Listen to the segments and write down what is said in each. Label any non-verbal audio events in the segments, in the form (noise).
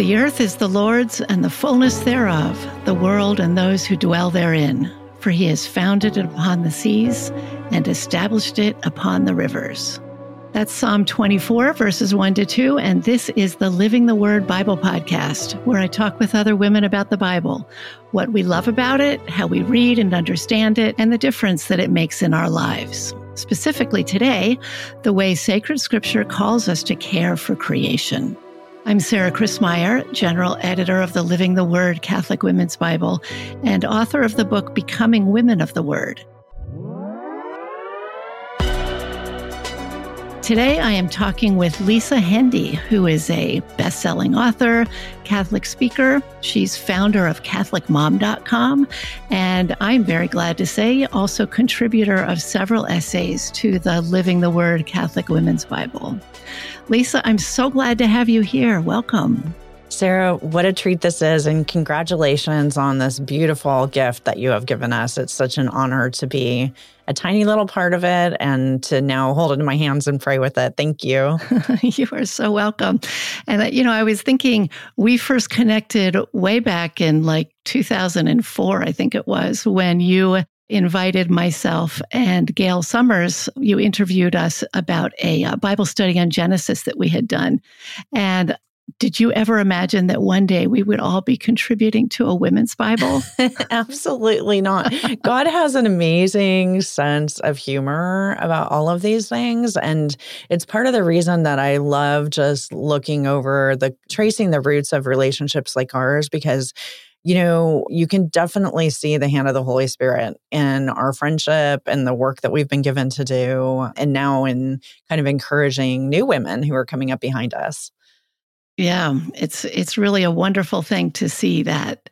The earth is the Lord's and the fullness thereof, the world and those who dwell therein. For he has founded it upon the seas and established it upon the rivers. That's Psalm 24, verses 1 to 2. And this is the Living the Word Bible podcast, where I talk with other women about the Bible, what we love about it, how we read and understand it, and the difference that it makes in our lives. Specifically today, the way sacred scripture calls us to care for creation. I'm Sarah Christmyer, General Editor of the Living the Word Catholic Women's Bible and author of the book Becoming Women of the Word. Today, I am talking with Lisa Hendey, who is a best selling author, Catholic speaker. She's founder of CatholicMom.com, and I'm very glad to say also contributor of several essays to the Living the Word Catholic Women's Bible. Lisa, I'm so glad to have you here. Welcome. Sarah, what a treat this is, and congratulations on this beautiful gift that you have given us. It's such an honor to be a tiny little part of it and to now hold it in my hands and pray with it. Thank you. (laughs) you are so welcome. And, uh, you know, I was thinking we first connected way back in like 2004, I think it was, when you invited myself and Gail Summers. You interviewed us about a, a uh, Bible study on Genesis that we had done. And did you ever imagine that one day we would all be contributing to a women's Bible? (laughs) Absolutely not. God has an amazing sense of humor about all of these things. And it's part of the reason that I love just looking over the tracing the roots of relationships like ours because you know, you can definitely see the hand of the Holy Spirit in our friendship and the work that we've been given to do, and now in kind of encouraging new women who are coming up behind us. Yeah, it's it's really a wonderful thing to see that.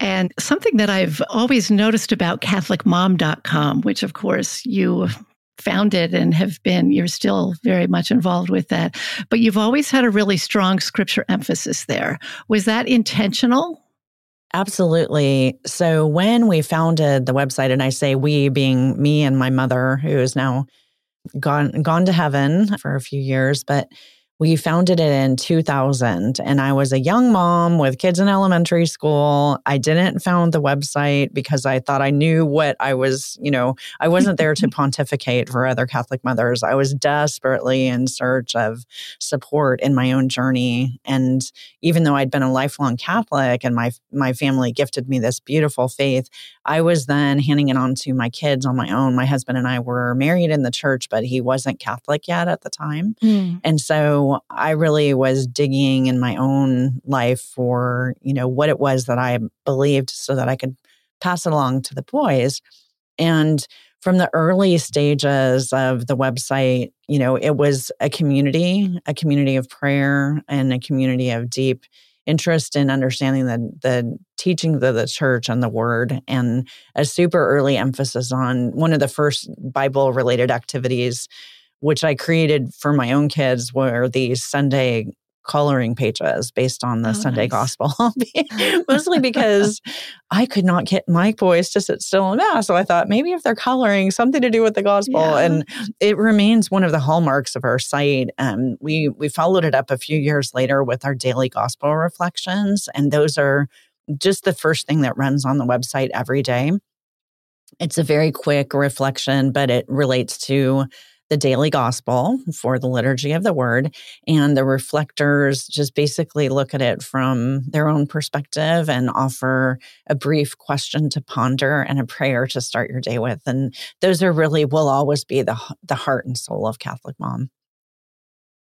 And something that I've always noticed about catholicmom.com, which of course you founded and have been you're still very much involved with that, but you've always had a really strong scripture emphasis there. Was that intentional? Absolutely. So when we founded the website and I say we being me and my mother who is now gone gone to heaven for a few years, but we founded it in 2000, and I was a young mom with kids in elementary school. I didn't found the website because I thought I knew what I was, you know, I wasn't there to (laughs) pontificate for other Catholic mothers. I was desperately in search of support in my own journey. And even though I'd been a lifelong Catholic and my my family gifted me this beautiful faith, I was then handing it on to my kids on my own. My husband and I were married in the church, but he wasn't Catholic yet at the time. Mm. And so I really was digging in my own life for, you know, what it was that I believed so that I could pass it along to the boys. And from the early stages of the website, you know, it was a community, a community of prayer and a community of deep interest in understanding the the teachings of the church and the word and a super early emphasis on one of the first bible related activities which I created for my own kids, were these Sunday coloring pages based on the oh, Sunday nice. gospel, (laughs) (laughs) mostly because I could not get my boys to sit still in mass. So I thought maybe if they're coloring, something to do with the gospel. Yeah. And it remains one of the hallmarks of our site. Um, we we followed it up a few years later with our daily gospel reflections, and those are just the first thing that runs on the website every day. It's a very quick reflection, but it relates to the daily gospel for the liturgy of the word. And the reflectors just basically look at it from their own perspective and offer a brief question to ponder and a prayer to start your day with. And those are really will always be the, the heart and soul of Catholic Mom.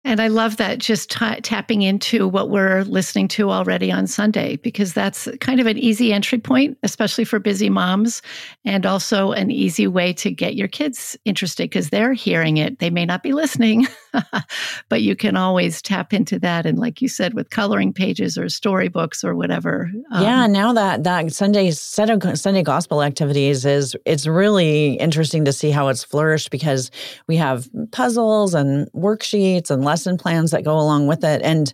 And I love that just t- tapping into what we're listening to already on Sunday, because that's kind of an easy entry point, especially for busy moms, and also an easy way to get your kids interested because they're hearing it. They may not be listening, (laughs) but you can always tap into that. And like you said, with coloring pages or storybooks or whatever. Um, yeah, now that that Sunday set of Sunday gospel activities is it's really interesting to see how it's flourished because we have puzzles and worksheets and lessons lesson plans that go along with it. And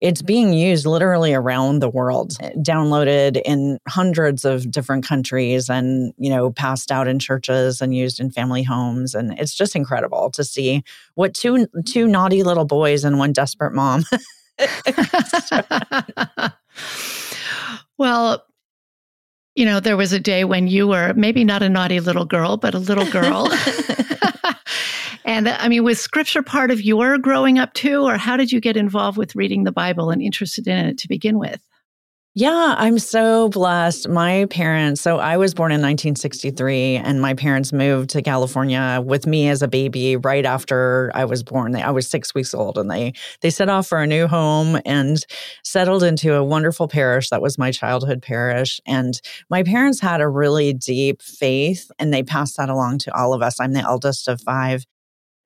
it's being used literally around the world, eh, downloaded in hundreds of different countries and, you know, passed out in churches and used in family homes. And it's just incredible to see what two two naughty little boys and one desperate mom (laughs) well, you know, there was a day when you were maybe not a naughty little girl, but a little girl. (laughs) and I mean, was scripture part of your growing up too? Or how did you get involved with reading the Bible and interested in it to begin with? Yeah, I'm so blessed. My parents, so I was born in 1963, and my parents moved to California with me as a baby right after I was born. I was six weeks old, and they they set off for a new home and settled into a wonderful parish that was my childhood parish. And my parents had a really deep faith, and they passed that along to all of us. I'm the eldest of five,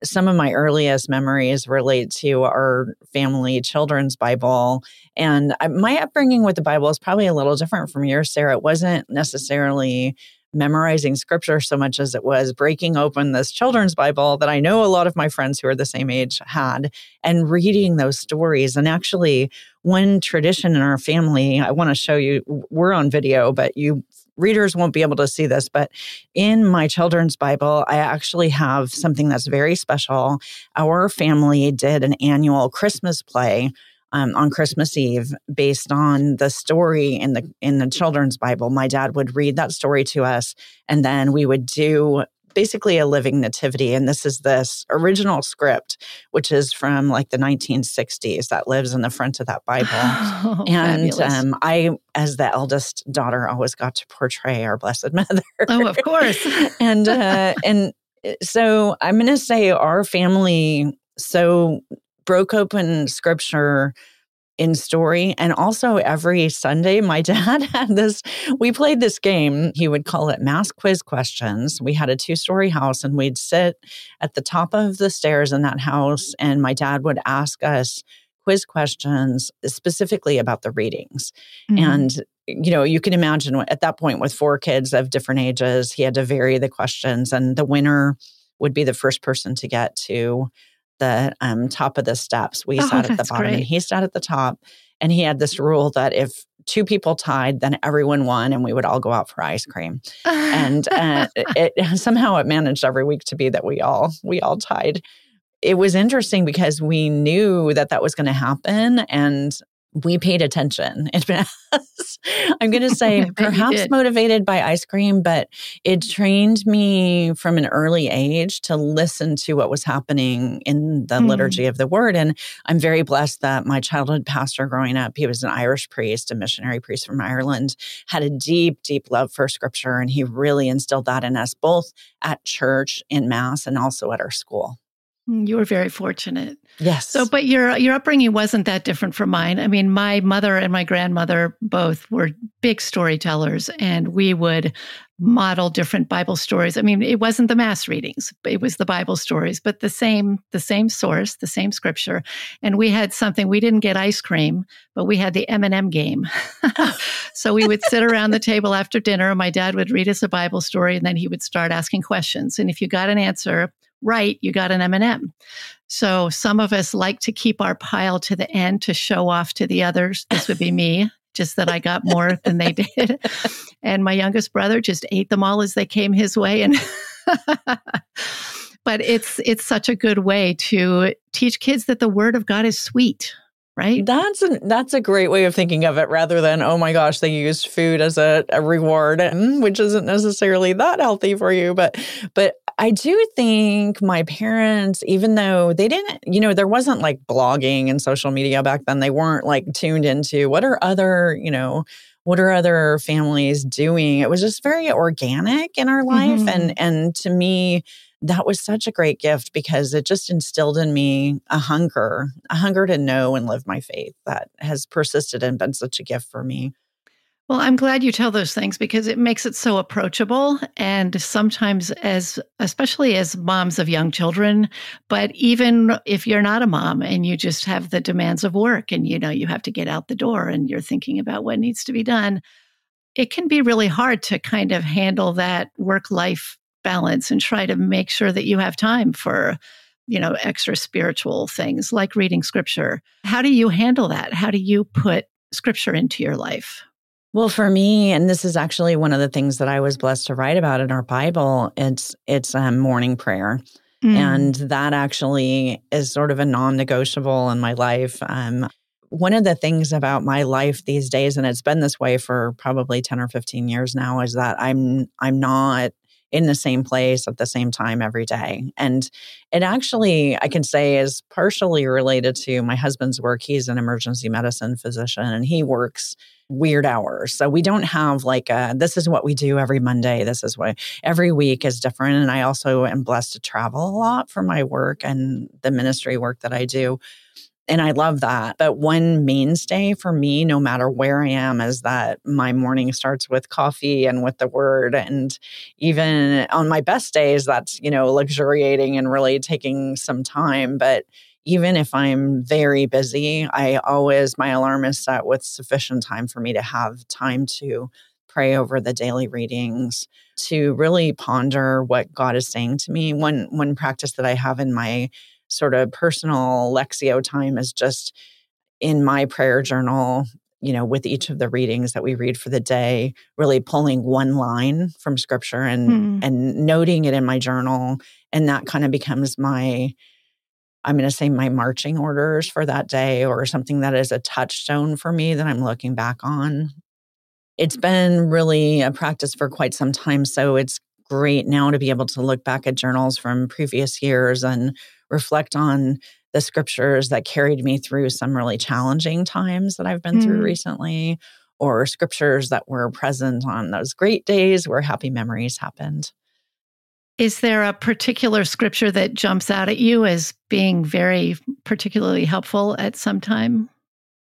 some of my earliest memories relate to our family children's Bible. And uh, my upbringing with the Bible is probably a little different from yours, Sarah. It wasn't necessarily memorizing scripture so much as it was breaking open this children's Bible that I know a lot of my friends who are the same age had and reading those stories. And actually, one tradition in our family, I want to show you, we're on video, but you readers won't be able to see this, but in my children's Bible, I actually have something that's very special. Our family did an annual Christmas play um, on Christmas Eve based on the story in the in the children's Bible. My dad would read that story to us, and then we would do basically a living nativity. And this is this original script, which is from like the 1960s that lives in the front of that Bible. (laughs) Oh, and um, I, as the eldest daughter, always got to portray our Blessed (laughs) Mother. Oh, of course. (laughs) and, uh, and uh, so I'm going to say our family so broke open scripture in story. And also every Sunday, my (laughs) dad had this, we played this game. He would call it mass quiz questions. We had a two story house and we'd sit at the top of the stairs in that house. And my dad would ask us quiz questions specifically about the readings. Mm-hmm. And, you know, you can imagine at that point with four kids of different ages, he had to vary the questions and the winner would be the first person to get to the um, top of the steps. We oh, sat at the bottom great. and he sat at the top. And he had this rule that if two people tied, then everyone won and we would all go out for ice cream. and (laughs) uh, it, somehow it managed every week to be that we all we all tied. It was interesting because we knew that that was going to happen and we paid attention. (laughs) I'm going to say (laughs) perhaps motivated by ice cream, but it trained me from an early age to listen to what was happening in the mm. liturgy of the word. And I'm very blessed that my childhood pastor growing up, he was an Irish priest, a missionary priest from Ireland, had a deep, deep love for scripture. And he really instilled that in us both at church, in mass, and also at our school. Mm, you were very fortunate. Yes. So, but your your upbringing wasn't that different from mine. I mean, my mother and my grandmother both were big storytellers, and we would model different Bible stories. I mean, it wasn't the mass readings; it was the Bible stories, but the same the same source, the same scripture. And we had something. We didn't get ice cream, but we had the M and m game. (laughs) so we would sit around the table after dinner. My dad would read us a Bible story, and then he would start asking questions. And if you got an answer right, you got an M&M. So some of us like to keep our pile to the end to show off to the others. This would be me, (laughs) just that I got more than they did. And my youngest brother just ate them all as they came his way and (laughs) but it's it's such a good way to teach kids that the word of God is sweet right? That's a, that's a great way of thinking of it rather than, oh my gosh, they used food as a, a reward, which isn't necessarily that healthy for you. But, but I do think my parents, even though they didn't, you know, there wasn't like blogging and social media back then, they weren't like tuned into what are other, you know, what are other families doing? It was just very organic in our life. Mm-hmm. And, and to me, that was such a great gift because it just instilled in me a hunger, a hunger to know and live my faith that has persisted and been such a gift for me. Well, I'm glad you tell those things because it makes it so approachable. And sometimes, as especially as moms of young children, but even if you're not a mom and you just have the demands of work and you know you have to get out the door and you're thinking about what needs to be done, it can be really hard to kind of handle that work life balance and try to make sure that you have time for you know extra spiritual things like reading scripture. How do you handle that? How do you put scripture into your life? Well for me and this is actually one of the things that i was blessed to write about in our bible it's it's um, morning prayer. Mm. and that actually is sort of a non-negotiable in my life. Um, one of the things about my life these days and it's been this way for probably 10 or 15 years now is that I'm I'm not in the same place at the same time every day. And it actually, I can say, is partially related to my husband's work. He's an emergency medicine physician and he works weird hours. So we don't have like a, this is what we do every Monday. This is what every week is different. And I also am blessed to travel a lot for my work and the ministry work that I do. And I love that. But one mainstay for me, no matter where I am, is that my morning starts with coffee and with the word. And even on my best days, that's, you know, luxuriating and really taking some time. But even if I'm very busy, I always, my alarm is set with sufficient time for me to have time to pray over the daily readings, to really ponder what God is saying to me. One, one practice that I have in my sort of personal Lectio time is just in my prayer journal, you know, with each of the readings that we read for the day, really pulling one line from scripture and mm. and noting it in my journal. And that kind of becomes my I'm going to say my marching orders for that day or something that is a touchstone for me that I'm looking back on. It's been really a practice for quite some time. So it's great now to be able to look back at journals from previous years and reflect on the scriptures that carried me through some really challenging times that I've been mm. through recently, or scriptures that were present on those great days where happy memories happened. Is there a particular scripture that jumps out at you as being very particularly helpful at some time?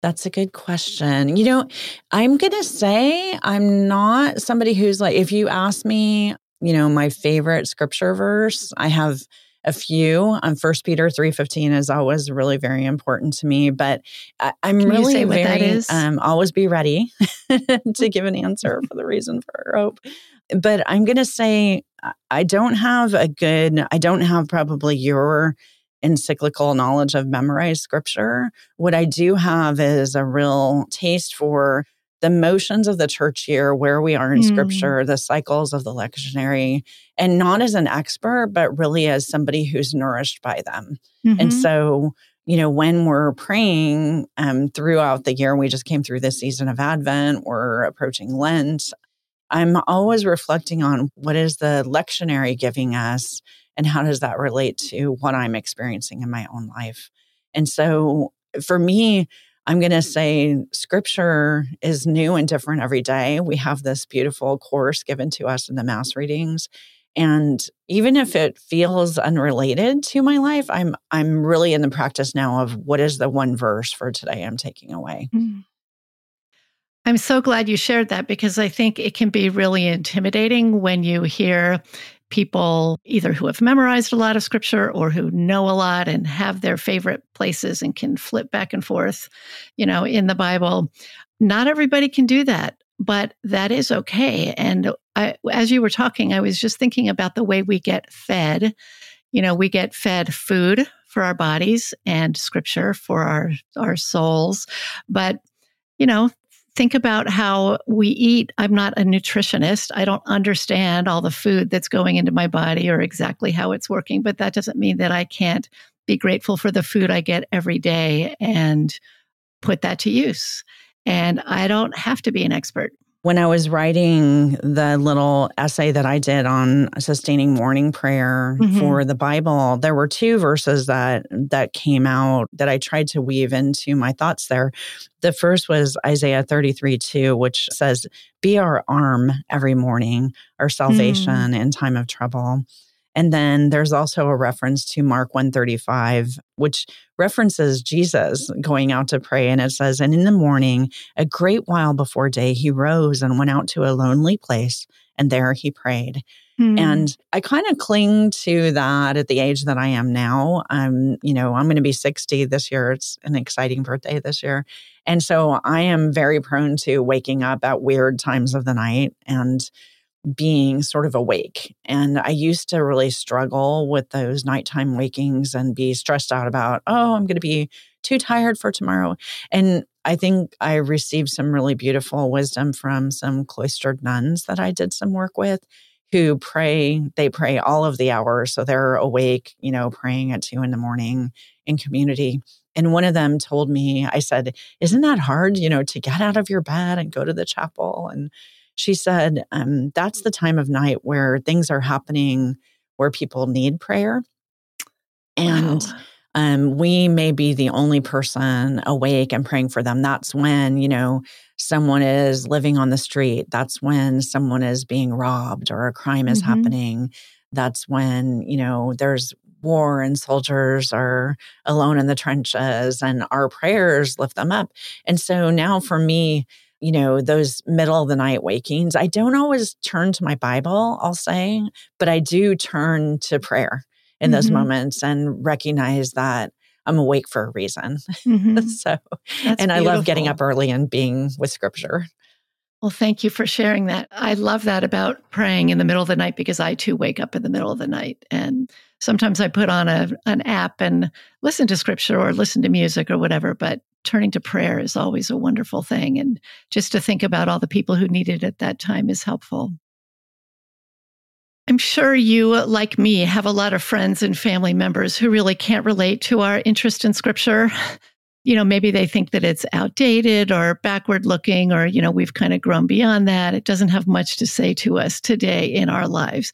That's a good question. You know, I'm going to say I'm not somebody who's like, if you ask me, you know, my favorite scripture verse, I have a few. Um, First Peter three fifteen is always really very important to me. But I, am really very um, always be ready (laughs) to give an answer for the reason for hope. But I'm going to say I don't have a good. I don't have probably your encyclical knowledge of memorized scripture. What I do have is a real taste for the motions of the church year, where we are in mm. scripture, the cycles of the lectionary, and not as an expert, but really as somebody who's nourished by them. Mm-hmm. And so, you know, when we're praying um, throughout the year, we just came through this season of Advent, we're approaching Lent. I'm always reflecting on what is the lectionary giving us and how does that relate to what I'm experiencing in my own life. And so for me, I'm going to say scripture is new and different every day. We have this beautiful course given to us in the mass readings. And even if it feels unrelated to my life, I'm I'm really in the practice now of what is the one verse for today I'm taking away. Mm. I'm so glad you shared that because I think it can be really intimidating when you hear people either who have memorized a lot of scripture or who know a lot and have their favorite places and can flip back and forth, you know, in the Bible. Not everybody can do that, but that is okay. And I, as you were talking, I was just thinking about the way we get fed. You know, we get fed food for our bodies and scripture for our our souls, but you know, think about how we eat. I'm not a nutritionist. I don't understand all the food that's going into my body or exactly how it's working, but that doesn't mean that I can't be grateful for the food I get every day and put that to use. And I don't have to be an expert when I was writing the little essay that I did on sustaining morning prayer mm-hmm. for the Bible, there were two verses that that came out that I tried to weave into my thoughts there. The first was Isaiah 33 2, which says, Be our arm every morning, our salvation mm. in time of trouble. And then there's also a reference to Mark 135, which references Jesus going out to pray. And it says, And in the morning, a great while before day, he rose and went out to a lonely place, and there he prayed. Mm. And I kind of cling to that at the age that I am now. I'm, you know, I'm going to be 60 this year. It's an exciting birthday this year. And so I am very prone to waking up at weird times of the night and being sort of awake. And I used to really struggle with those nighttime wakings and be stressed out about, oh, I'm going to be too tired for tomorrow. And I think I received some really beautiful wisdom from some cloistered nuns that I did some work with who pray, they pray all of the hours. So they're awake, you know, praying at two in the morning in community. And one of them told me, I said, Isn't that hard, you know, to get out of your bed and go to the chapel? And she said, um, That's the time of night where things are happening where people need prayer. And wow. um, we may be the only person awake and praying for them. That's when, you know, someone is living on the street. That's when someone is being robbed or a crime is mm-hmm. happening. That's when, you know, there's war and soldiers are alone in the trenches and our prayers lift them up. And so now for me, you know, those middle of the night wakings, I don't always turn to my Bible, I'll say, but I do turn to prayer in mm-hmm. those moments and recognize that I'm awake for a reason. (laughs) Mm-hmm. so, That's and I love getting up early and being with scripture. Well, thank you for sharing that. I love that about praying in the middle of the night because I too wake up in the middle of the night. And sometimes I put on a, an app and listen to scripture or listen to music or whatever. But turning to prayer is always a wonderful thing. And just to think about all the people who need it at that time is helpful. I'm sure you, like me, have a lot of friends and family members who really can't relate to our interest in scripture. (laughs) You know, maybe they think that it's outdated or backward looking, or, you know, we've kind of grown beyond that. It doesn't have much to say to us today in our lives.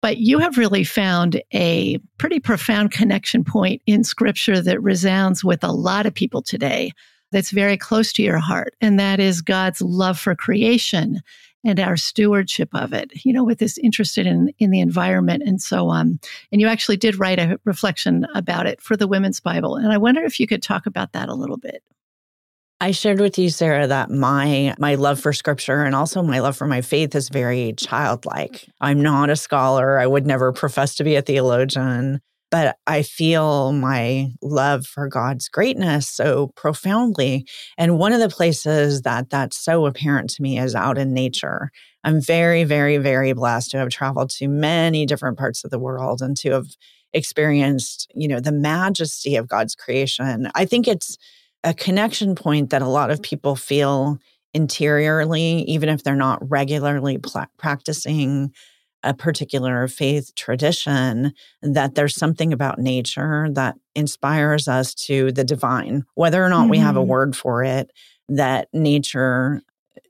But you have really found a pretty profound connection point in scripture that resounds with a lot of people today that's very close to your heart. And that is God's love for creation and our stewardship of it, you know, with this interested in, in the environment and so on. And you actually did write a reflection about it for the Women's Bible. And I wonder if you could talk about that a little bit. I shared with you, Sarah, that my my love for scripture and also my love for my faith is very childlike. I'm not a scholar. I would never profess to be a theologian, but I feel my love for God's greatness so profoundly. And one of the places that that's so apparent to me is out in nature. I'm very, very, very blessed to have traveled to many different parts of the world and to have experienced, you know, the majesty of God's creation. I think it's a connection point that a lot of people feel interiorly, even if they're not regularly pl- practicing a particular faith tradition, that there's something about nature that inspires us to the divine, whether or not mm-hmm. we have a mm-hmm. word for it, that nature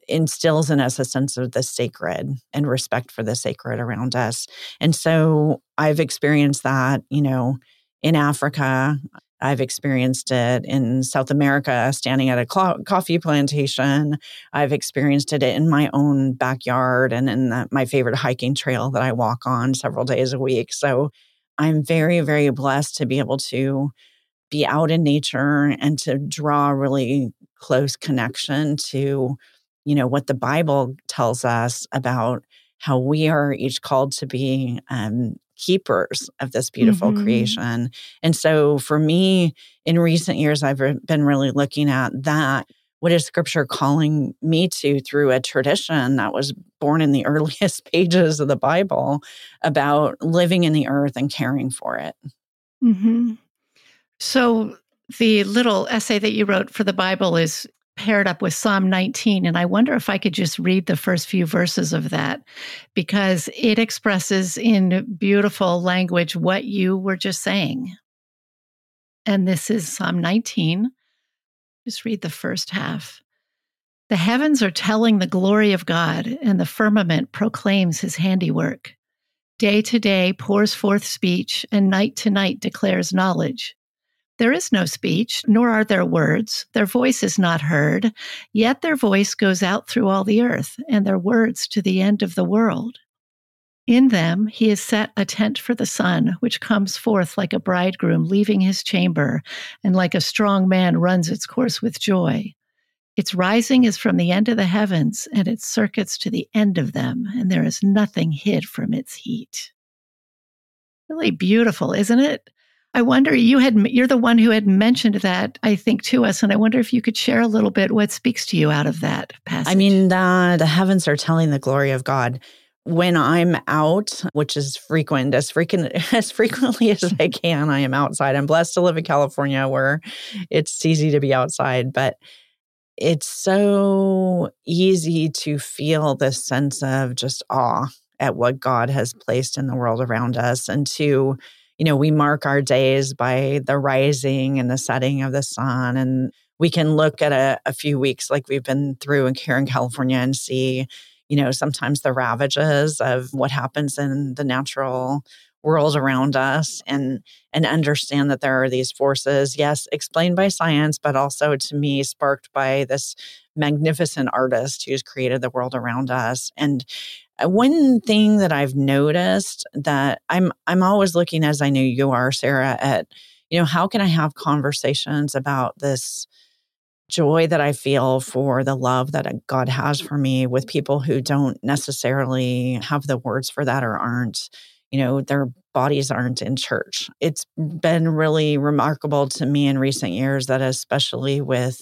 instills in us a sense of the sacred and respect for the sacred around us. And so I've experienced that, you know, in Africa. I've experienced it in South America, standing at a coffee plantation. I've experienced it in my own backyard and in the, my favorite hiking trail that I walk on several days a week. So I'm very, very blessed to be able to be out in nature and to draw a really close connection to, you know, what the Bible tells us about how we are each called to be um, keepers of this beautiful mm-hmm. creation. And so for me, in recent years, I've been really looking at that. What is scripture calling me to through a tradition that was born in the (laughs) earliest pages of the Bible about living in the earth and caring for it? Mm-hmm. So, the little essay that you wrote for the Bible is paired up with Psalm 19. And I wonder if I could just read the first few verses of that because it expresses in beautiful language what you were just saying. And this is Psalm 19. Just read the first half. The heavens are telling the glory of God, and the firmament proclaims his handiwork. Day to day pours forth speech, and night to night declares knowledge. There is no speech, nor are there words. Their voice is not heard, yet their voice goes out through all the earth, and their words to the end of the world. In them he has set a tent for the sun, which comes forth like a bridegroom leaving his chamber, and like a strong man runs its course with joy. Its rising is from the end of the heavens, and its circuits to the end of them, and there is nothing hid from its heat. Really beautiful, isn't it? I wonder you had you're the one who had mentioned that I think to us, and I wonder if you could share a little bit what speaks to you out of that passage. I mean, the the heavens are telling the glory of God. When I'm out, which is frequent, as frequent (laughs) as frequently as I can, I am outside. I'm blessed to live in California where it's easy to be outside, but it's so easy to feel this sense of just awe at what God has placed in the world around us and to you know, we mark our days by the rising and the setting of the sun. And we can look at a, a few weeks like we've been through here in California and see, you know, sometimes the ravages of what happens in the natural world around us and and understand that there are these forces yes explained by science but also to me sparked by this magnificent artist who's created the world around us and uh, one thing that I've noticed that I'm I'm always looking as I know you are Sarah at you know how can I have conversations about this joy that I feel for the love that uh, God has for me with people who don't necessarily have the words for that or aren't you know their bodies aren't in church. It's been really remarkable to me in recent years that especially with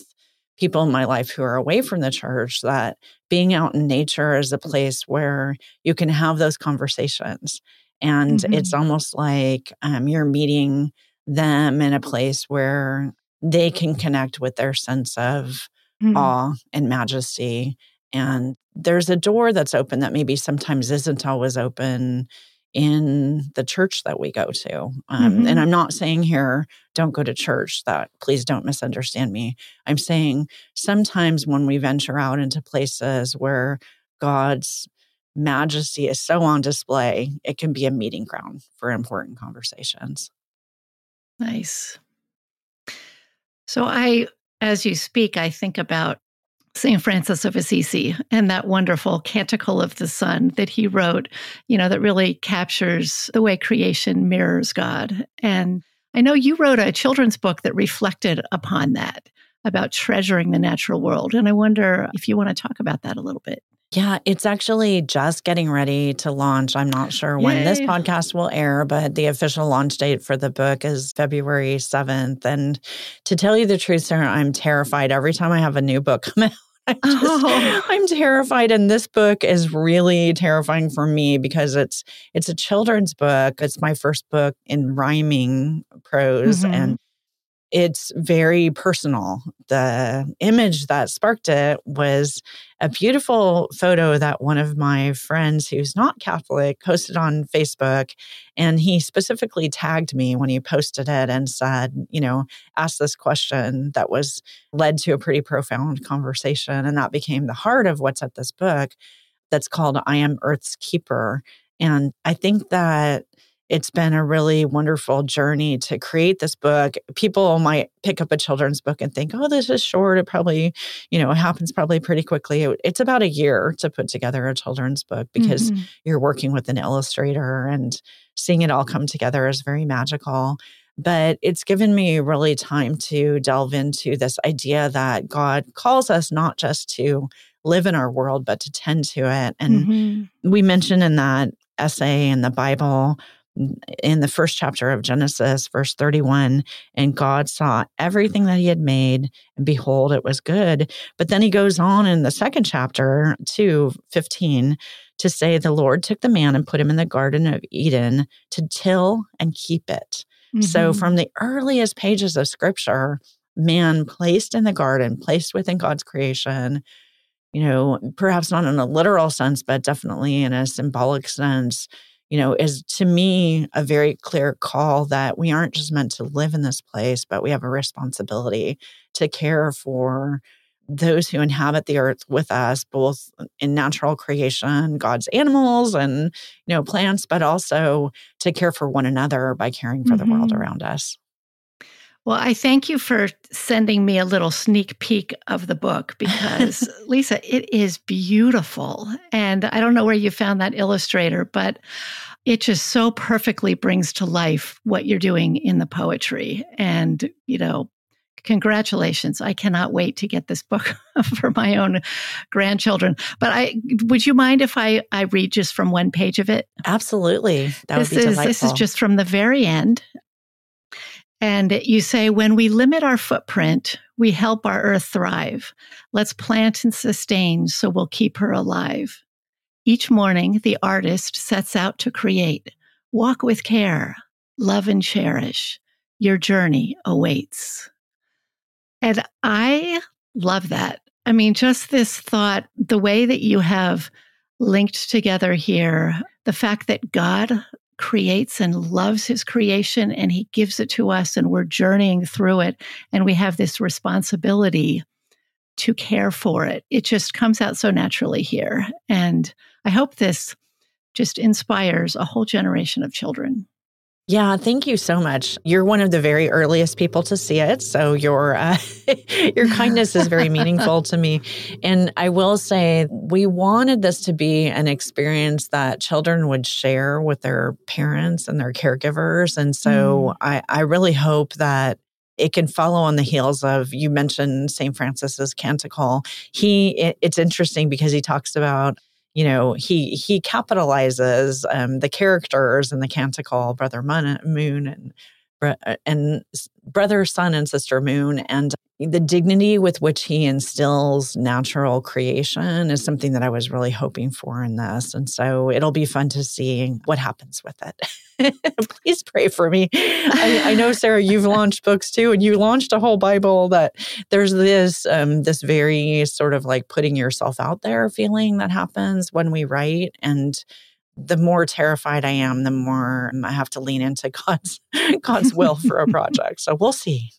people in my life who are away from the church that being out in nature is a place where you can have those conversations. And mm-hmm. it's almost like um, you're meeting them in a place where they can connect with their sense of mm-hmm. awe and majesty. And there's a door that's open that maybe sometimes isn't always open in the church that we go to. Um, mm-hmm. And I'm not saying here, don't go to church, that please don't misunderstand me. I'm saying sometimes when we venture out into places where God's majesty is so on display, it can be a meeting ground for important conversations. Nice. So I, as you speak, I think about St. Francis of Assisi and that wonderful Canticle of the Sun that he wrote, you know, that really captures the way creation mirrors God. And I know you wrote a children's book that reflected upon that about treasuring the natural world. And I wonder if you want to talk about that a little bit. Yeah, it's actually just getting ready to launch. I'm not sure when this podcast will air, but the official launch date for the book is February 7th. And to tell you the truth, Sarah, I'm terrified every time I have a new book come out. (laughs) I'm, just, oh. I'm terrified and this book is really terrifying for me because it's it's a children's book it's my first book in rhyming prose mm-hmm. and it's very personal. The image that sparked it was a beautiful photo that one of my friends who's not Catholic posted on Facebook. And he specifically tagged me when he posted it and said, you know, ask this question that was led to a pretty profound conversation. And that became the heart of what's at this book that's called I Am Earth's Keeper. And I think that it's been a really wonderful journey to create this book. People might pick up a children's book and think, oh, this is short. It probably, you know, it happens probably pretty quickly. It's about a year to put together a children's book because mm-hmm. you're working with an illustrator and seeing it all come together is very magical. But it's given me really time to delve into this idea that God calls us not just to live in our world, but to tend to it. And mm-hmm. we mentioned in that essay in the Bible in the first chapter of Genesis, verse 31, and God saw everything that he had made, and behold, it was good. But then he goes on in the second chapter, 2 15, to say, The Lord took the man and put him in the Garden of Eden to till and keep it. Mm-hmm. So, from the earliest pages of scripture, man placed in the garden, placed within God's creation, you know, perhaps not in a literal sense, but definitely in a symbolic sense you know, is to me a very clear call that we aren't just meant to live in this place, but we have a responsibility to care for those who inhabit the earth with us, both in natural creation, God's animals and, you know, plants, but also to care for one another by caring for mm-hmm. the world mm-hmm. around us. Well, I thank you for sending me a little sneak peek of the book because, (laughs) Lisa, it is beautiful. And I don't know where you found that illustrator, but it just so perfectly brings to life what you're doing in the poetry. And, you know, congratulations. I cannot wait to get this book (laughs) for my own grandchildren. But I would you mind if I, I read just from one page of it? Absolutely. That this would be is, delightful. This is just from the very end. And you say, when we limit our footprint, we help our earth thrive. Let's plant and sustain so we'll keep her alive. Each morning, the artist sets out to create. Walk with care, love and cherish. Your journey awaits. And I love that. I mean, just this thought, the way that you have linked together here. The fact that God creates and loves his creation and he gives it to us and we're journeying through it and we have this responsibility to care for it. It just comes out so naturally here. And I hope this just inspires a whole generation of children. Yeah, thank you so much. You're one of the very earliest people to see it, so your uh, (laughs) your kindness is very meaningful to me. And I will say, we wanted this to be an experience that children would share with their parents and their caregivers. And so, mm. I, I really hope that it can follow on the heels of you mentioned St. Francis's canticle. He, it, it's interesting because he talks about you know he he capitalizes um, the characters in the canticle brother moon and uh, and brother sun and sister moon and the dignity with which he instills natural creation is something that I was really hoping for in this. And so it'll be fun to see what happens with it. (laughs) Please pray for me. I, I, know, Sarah, you've (laughs) launched books too, and you launched a whole Bible that there's this um, this very sort of like putting yourself out there feeling that happens when we write. And the more terrified I am, the more I have to lean into (laughs) God's God's will for a (laughs) project. So we'll see.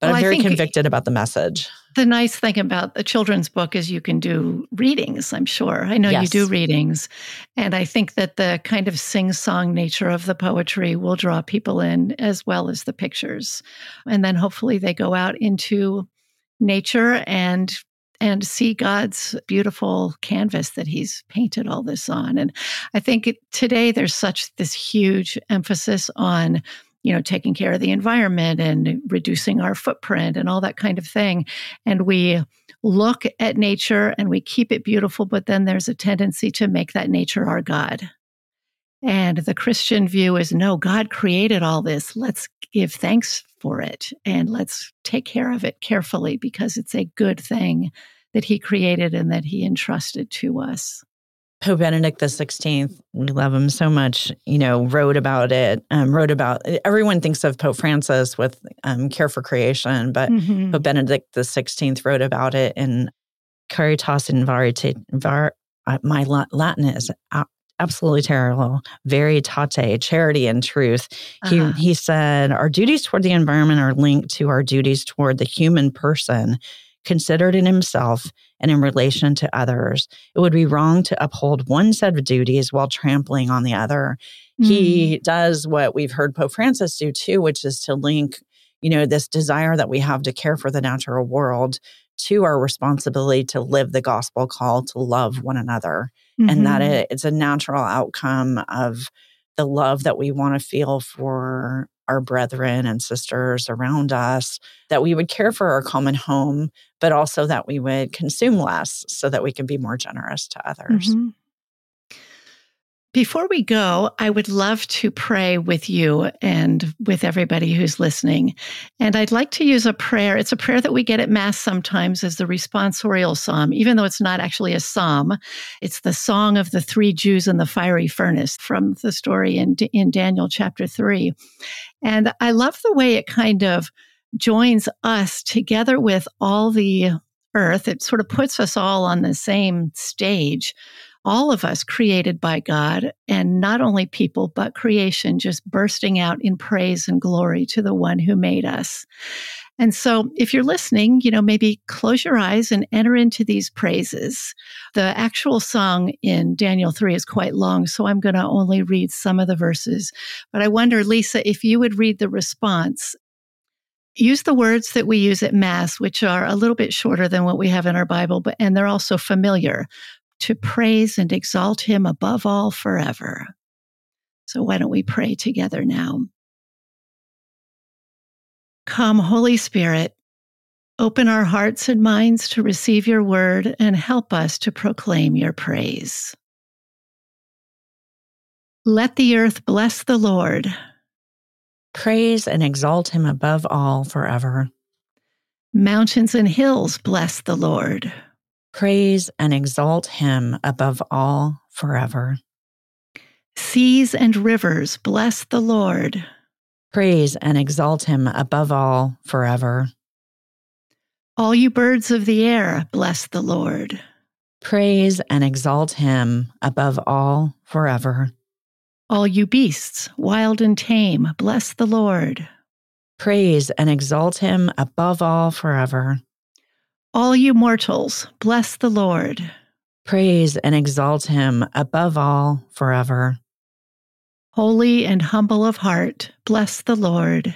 But well, I'm very convicted about the message. The nice thing about the children's book is you can do readings, I'm sure. I know yes. you do readings. And I think that the kind of sing song nature of the poetry will draw people in as well as the pictures. And then hopefully they go out into nature and and see God's beautiful canvas that he's painted all this on. And I think it, today there's such this huge emphasis on you know, taking care of the environment and reducing our footprint and all that kind of thing. And we look at nature and we keep it beautiful, but then there's a tendency to make that nature our God. And the Christian view is no, God created all this. Let's give thanks for it and let's take care of it carefully because it's a good thing that He created and that He entrusted to us. Pope Benedict the Sixteenth, we love him so much. You know, wrote about it. Um, wrote about everyone thinks of Pope Francis with um, Care for Creation, but mm-hmm. Pope Benedict the Sixteenth wrote about it in Caritas in Verite. Var, uh, my Latin is absolutely terrible. Veritate, charity and truth. He uh-huh. he said, our duties toward the environment are linked to our duties toward the human person considered in himself and in relation to others. It would be wrong to uphold one set of duties while trampling on the other. Mm. He does what we've heard Pope Francis do too, which is to link, you know, this desire that we have to care for the natural world to our responsibility to live the gospel call to love one another. Mm-hmm. And that mm-hmm. it, it's a natural outcome of the love that we want to feel for our brethren and sisters around us, that we would care for our common home, but also that we would consume less so that we can be more generous to others. Mm-hmm. Before we go, I would love to pray with you and with everybody who's listening. And I'd like to use a prayer. It's a prayer that we get at Mass sometimes as the responsorial psalm, even though it's not actually a psalm. It's the song of the three Jews in the fiery furnace from the story in, in Daniel chapter three. And I love the way it kind of joins us together with all the earth. It sort of puts us all on the same stage all of us created by God, and not only people, but creation just bursting out in praise and glory to the one who made us. And so, if you're listening, you know, maybe close your eyes and enter into these praises. The actual song in Daniel 3 is quite long, so I'm going to only read some of the verses. But I wonder, Lisa, if you would read the response. Use the words that we use at Mass, which are a little bit shorter than what we have in our Bible, but and they're also familiar to praise and exalt him above all forever. So why don't we pray together now? Come, Holy Spirit, open our hearts and minds to receive your word and help us to proclaim your praise. Let the earth bless the Lord. Praise and exalt him above all forever. Mountains and hills bless the Lord. Praise and exalt him above all forever. Seas and rivers bless the Lord. Praise and exalt him above all forever. All you birds of the air bless the Lord. Praise and exalt him above all forever. All you beasts, wild and tame, bless the Lord. Praise and exalt him above all forever. All you mortals, bless the Lord. Praise and exalt him above all forever. Holy and humble of heart, bless the Lord.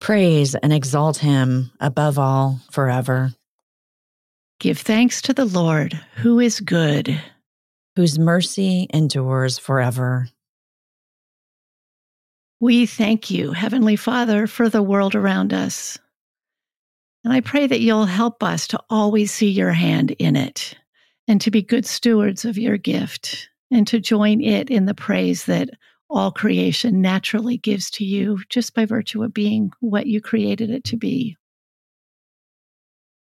Praise and exalt him above all forever. Give thanks to the Lord, who is good, whose mercy endures forever. We thank you, Heavenly Father, for the world around us. And I pray that you'll help us to always see your hand in it and to be good stewards of your gift and to join it in the praise that all creation naturally gives to you just by virtue of being what you created it to be.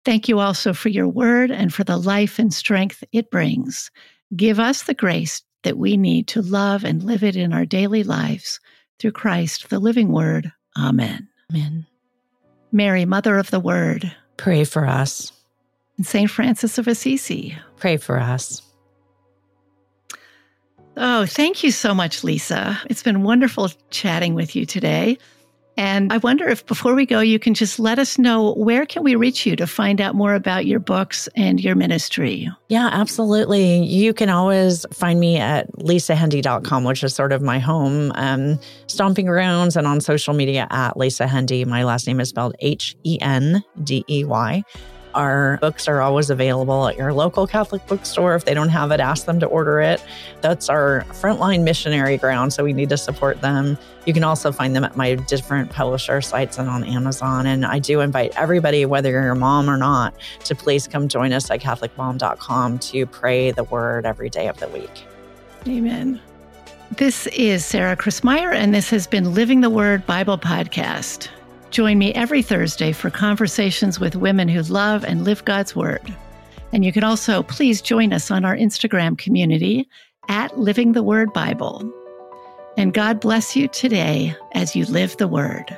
Thank you also for your word and for the life and strength it brings. Give us the grace that we need to love and live it in our daily lives through Christ, the living word. Amen. Amen. Mary, Mother of the Word, pray for us. And St. Francis of Assisi, pray for us. Oh, thank you so much, Lisa. It's been wonderful chatting with you today. And I wonder if before we go, you can just let us know where can we reach you to find out more about your books and your ministry? Yeah, absolutely. You can always find me at lisahendey.com, which is sort of my home um, stomping grounds and on social media at Lisa Hendey. My last name is spelled H E N D E Y. Our books are always available at your local Catholic bookstore. If they don't have it, ask them to order it. That's our frontline missionary ground, so we need to support them. You can also find them at my different publisher sites and on Amazon. And I do invite everybody, whether you're a mom or not, to please come join us at CatholicMom.com to pray the word every day of the week. Amen. This is Sarah Christmyer, and this has been Living the Word Bible Podcast. Join me every Thursday for conversations with women who love and live God's Word. And you can also please join us on our Instagram community at Living the Word Bible. And God bless you today as you live the Word.